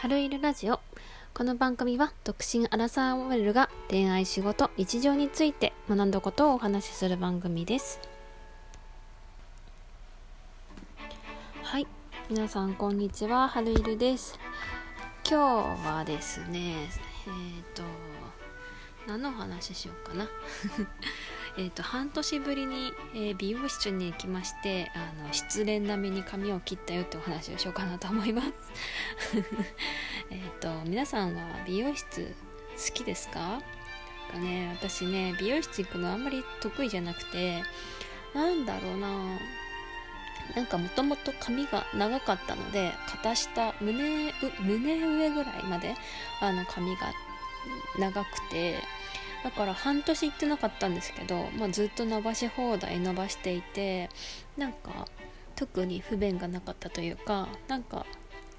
春いるラジオ。この番組は独身アラサー OL が恋愛仕事日常について学んだことをお話しする番組です。はい。皆さんこんにちは。春いるです。今日はですねえっ、ー、と何の話しようかな。えと半年ぶりに、えー、美容室に行きましてあの失恋並みに髪を切ったよってお話をしようかなと思います。えっと皆さんは美容室好きですか？かね私ね美容室行くのあんまり得意じゃなくてなんだろうな。なんかもともと髪が長かったので肩下胸胸上ぐらいまであの髪が長くてだから半年行ってなかったんですけど、まあ、ずっと伸ばし放題伸ばしていてなんか特に不便がなかったというかなんか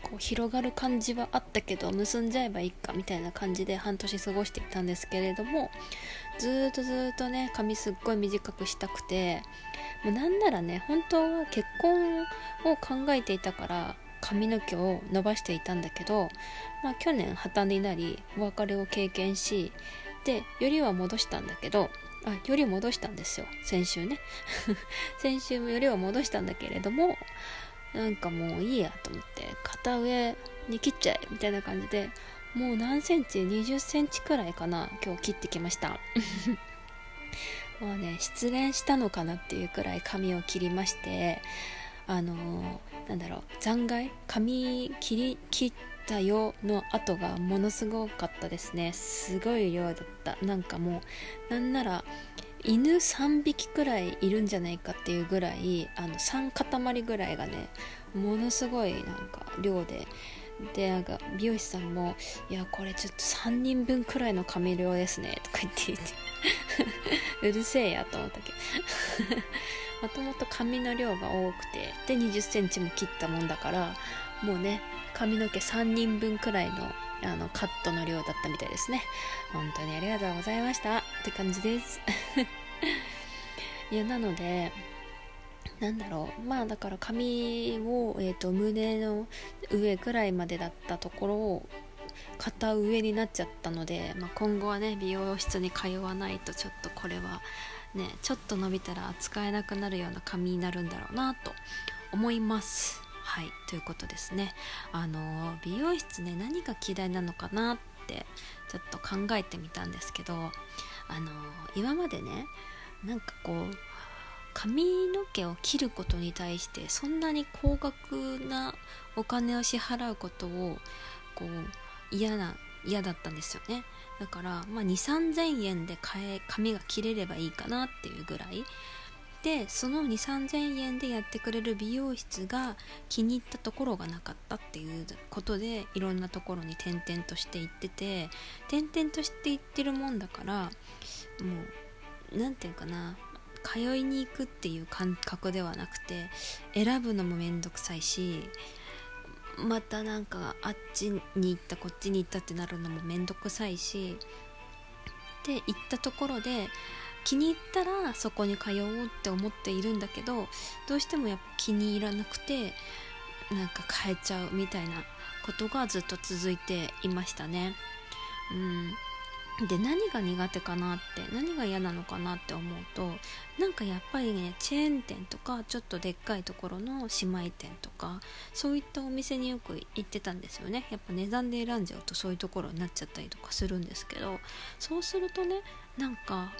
こう広がる感じはあったけど結んじゃえばいいかみたいな感じで半年過ごしていたんですけれどもずっとずっとね髪すっごい短くしたくてもうなんならね本当は結婚を考えていたから髪の毛を伸ばしていたんだけど、まあ、去年破綻になりお別れを経験しでよりは戻したんだけどあより戻したんですよ。先週ね。先週もよりは戻したんだけれどもなんかもういいやと思って片上に切っちゃえみたいな感じでもう何センチ20センチくらいかな今日切ってきました。もうね失恋したのかなっていうくらい髪を切りましてあのー、なんだろう残骸？髪切り切ってたよの後がものすごかったですね。すごい量だった。なんかもうなんなら犬3匹くらいいるんじゃないかっていうぐらいあの3塊ぐらいがねものすごいなんか量で。でなんか美容師さんも「いやこれちょっと3人分くらいの髪量ですね」とか言って言って。うるせえやと思ったけど。も ともと髪の量が多くて。で2 0センチも切ったもんだからもうね髪の毛3人分くらいのあのカットの量だったみたいですね。本当にありがとうございました。って感じです。いやなのでなんだろう。まあだから髪を、えーと、胸の上くらいまでだったところを肩上になっちゃったので、まあ、今後はね美容室に通わないとちょっとこれはねちょっと伸びたら使えなくなるような髪になるんだろうなと思います。はいということですね。あの美容室ね何が嫌いなのかなってちょっと考えてみたんですけどあの今までねなんかこう髪の毛を切ることに対してそんなに高額なお金を支払うことをこう嫌な嫌だったんですよね。だから、まあ、2 3 0 0 0円で買え髪が切れればいいかなっていうぐらいでその2 3 0 0 0円でやってくれる美容室が気に入ったところがなかったっていうことでいろんなところに転々として行ってて転々として行ってるもんだからもう何て言うかな通いに行くっていう感覚ではなくて選ぶのもめんどくさいしまたなんかあっちに行ったこっちに行ったってなるのもめんどくさいしで行ったところで気に入ったらそこに通おうって思っているんだけどどうしてもやっぱ気に入らなくてなんか変えちゃうみたいなことがずっと続いていましたね。うんで何が苦手かなって何が嫌なのかなって思うとなんかやっぱりねチェーン店とかちょっとでっかいところの姉妹店とかそういったお店によく行ってたんですよねやっぱ値段で選んじゃうとそういうところになっちゃったりとかするんですけどそうするとねなんか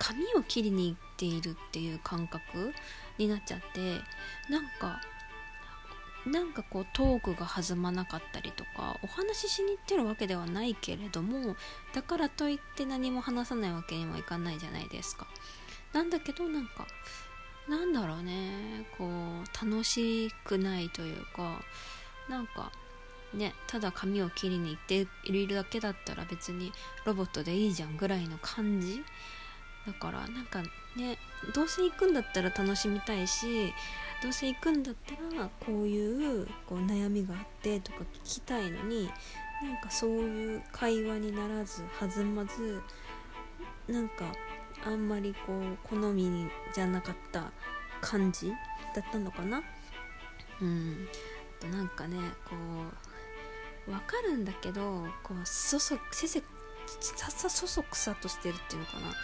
髪を切りに行っているっていう感覚になっちゃってなんかなんかこうトークが弾まなかったりとかお話ししに行ってるわけではないけれどもだからといって何も話さないわけにはいかないじゃないですか。なんだけどなんかなんだろうねこう楽しくないというかなんかねただ髪を切りに行っているだけだったら別にロボットでいいじゃんぐらいの感じだからなんかねどうせ行くんだったら楽しみたいしどうせ行くんだったらこういうこう悩みがあってとか聞きたいのになんかそういう会話にならず弾まずなんかあんまりこう好みじゃなかった感じだったのかな。うん。となんかねこう分かるんだけどこうそそせせささそそくさとしてるっていうのかな。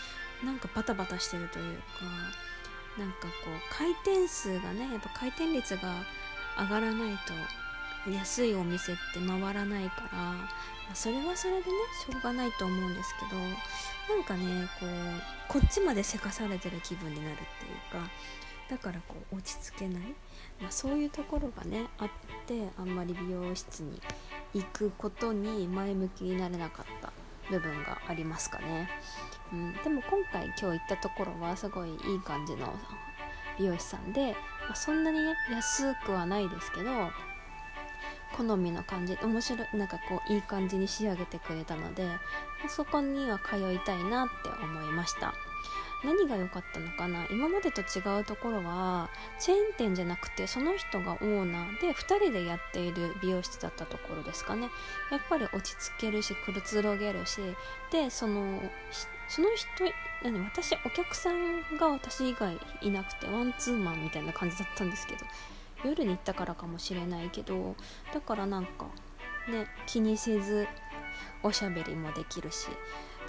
なんかバタバタしてるというかなんかこう回転数がねやっぱ回転率が上がらないと安いお店って回らないから、まあ、それはそれでねしょうがないと思うんですけどなんかねこうこっちまでせかされてる気分になるっていうかだからこう落ち着けない、まあ、そういうところがねあってあんまり美容室に行くことに前向きになれなかった。部分がありますかね、うん、でも今回今日行ったところはすごいいい感じの美容師さんで、まあ、そんなにね安くはないですけど好みの感じ面白いなんかこういい感じに仕上げてくれたのでそこには通いたいなって思いました。何が良かったのかな？今までと違うところはチェーン店じゃなくてその人がオーナーで2人でやっている美容室だったところですかね。やっぱり落ち着けるしくつろげるしでそのその人何私お客さんが私以外いなくてワンツーマンみたいな感じだったんですけど夜に行ったからかもしれないけどだからなんかね気にせずおしゃべりもできるし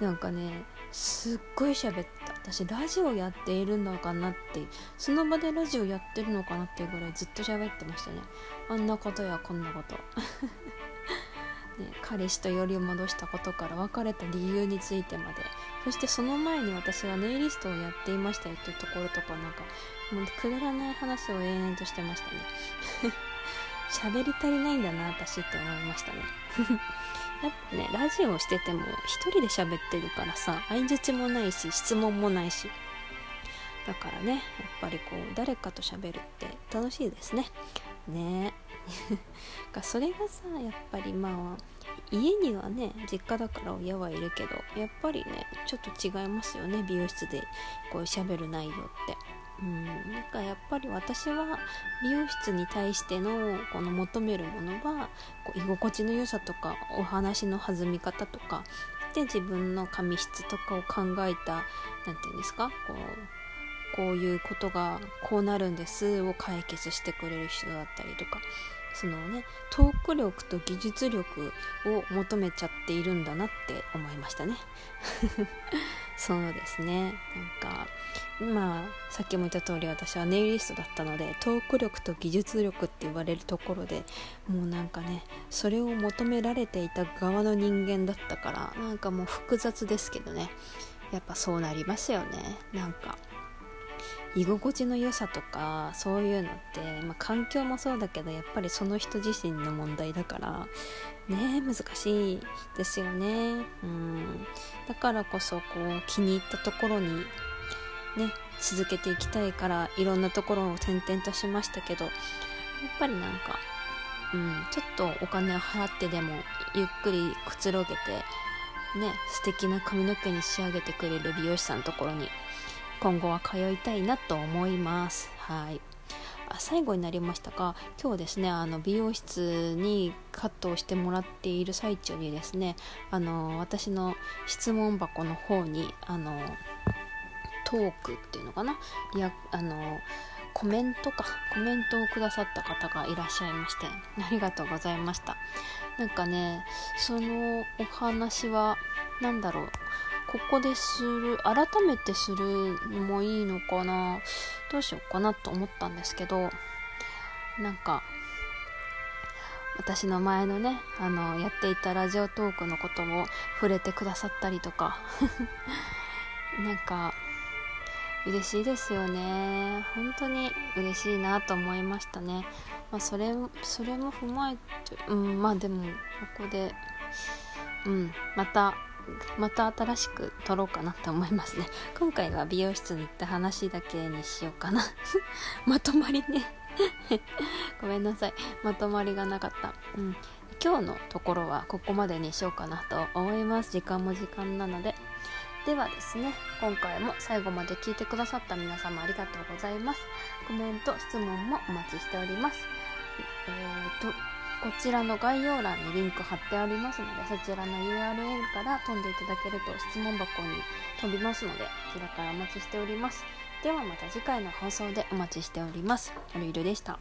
なんかねすっごい喋った。私ラジオやっているのかなってその場でラジオやってるのかなっていうぐらいずっと喋ってましたね。あんなことやこんなこと。ね、彼氏とより戻したことから別れた理由についてまで。そしてその前に私はネイリストをやっていましたよっていうところとかなんかもうくだらない話を延々としてましたね。喋り足りないんだな私って思いましたね。やっぱねラジオしてても一人で喋ってるからさ相づちもないし質問もないし。だからねやっぱりこう誰かと喋るって楽しいですね。ね。それがさやっぱりまあ家にはね実家だから親はいるけどやっぱりねちょっと違いますよね美容室でこう喋る内容って。うんなんかやっぱり私は美容室に対してのこの求めるものはこう居心地の良さとかお話の弾み方とかで自分の髪質とかを考えた何て言うんですかこうこういうことがこうなるんですを解決してくれる人だったりとかそのねトーク力と技術力を求めちゃっているんだなって思いましたね。そうですね。なんかまあさっきも言った通り私はネイリストだったのでトーク力と技術力って言われるところでもうなんかねそれを求められていた側の人間だったからなんかもう複雑ですけどね。やっぱそうなりますよね。なんか居心地の良さとかそういうのって、まあ、環境もそうだけどやっぱりその人自身の問題だからね難しいですよね。うん。だからこそこう気に入ったところにね続けていきたいからいろんなところを転々としましたけどやっぱりなんかうんちょっとお金を払ってでもゆっくりくつろげてね素敵な髪の毛に仕上げてくれる美容師さんのところに今後は通いたいなと思います。はい。あ最後になりましたが今日ですねあの美容室にカットをしてもらっている最中にですねあの私の質問箱の方にあのトークっていうのかな。やあのコメントか。コメントをくださった方がいらっしゃいましてありがとうございました。なんかねそのお話は何だろう。ここでする改めてするのもいいのかな？どうしようかなと思ったんですけどなんか私の前のねあのやっていたラジオトークのことを触れてくださったりとか。なんか嬉しいですよね。本当に嬉しいなと思いましたね、まあ、それそれも踏まえてうんまあでもここでうんまたまた新しく撮ろうかなって思いますね。今回は美容室に行った話だけにしようかな。まとまりね。ごめんなさい。まとまりがなかった。うん。今日のところはここまでにしようかなと思います。時間も時間なので。ではですね今回も最後まで聞いてくださった皆様ありがとうございます。コメント質問もお待ちしております。えーとこちらの概要欄にリンク貼ってありますのでそちらの URL から飛んでいただけると質問箱に飛びますのでこちらからお待ちしておりますではまた次回の放送でお待ちしております。はるいるでした。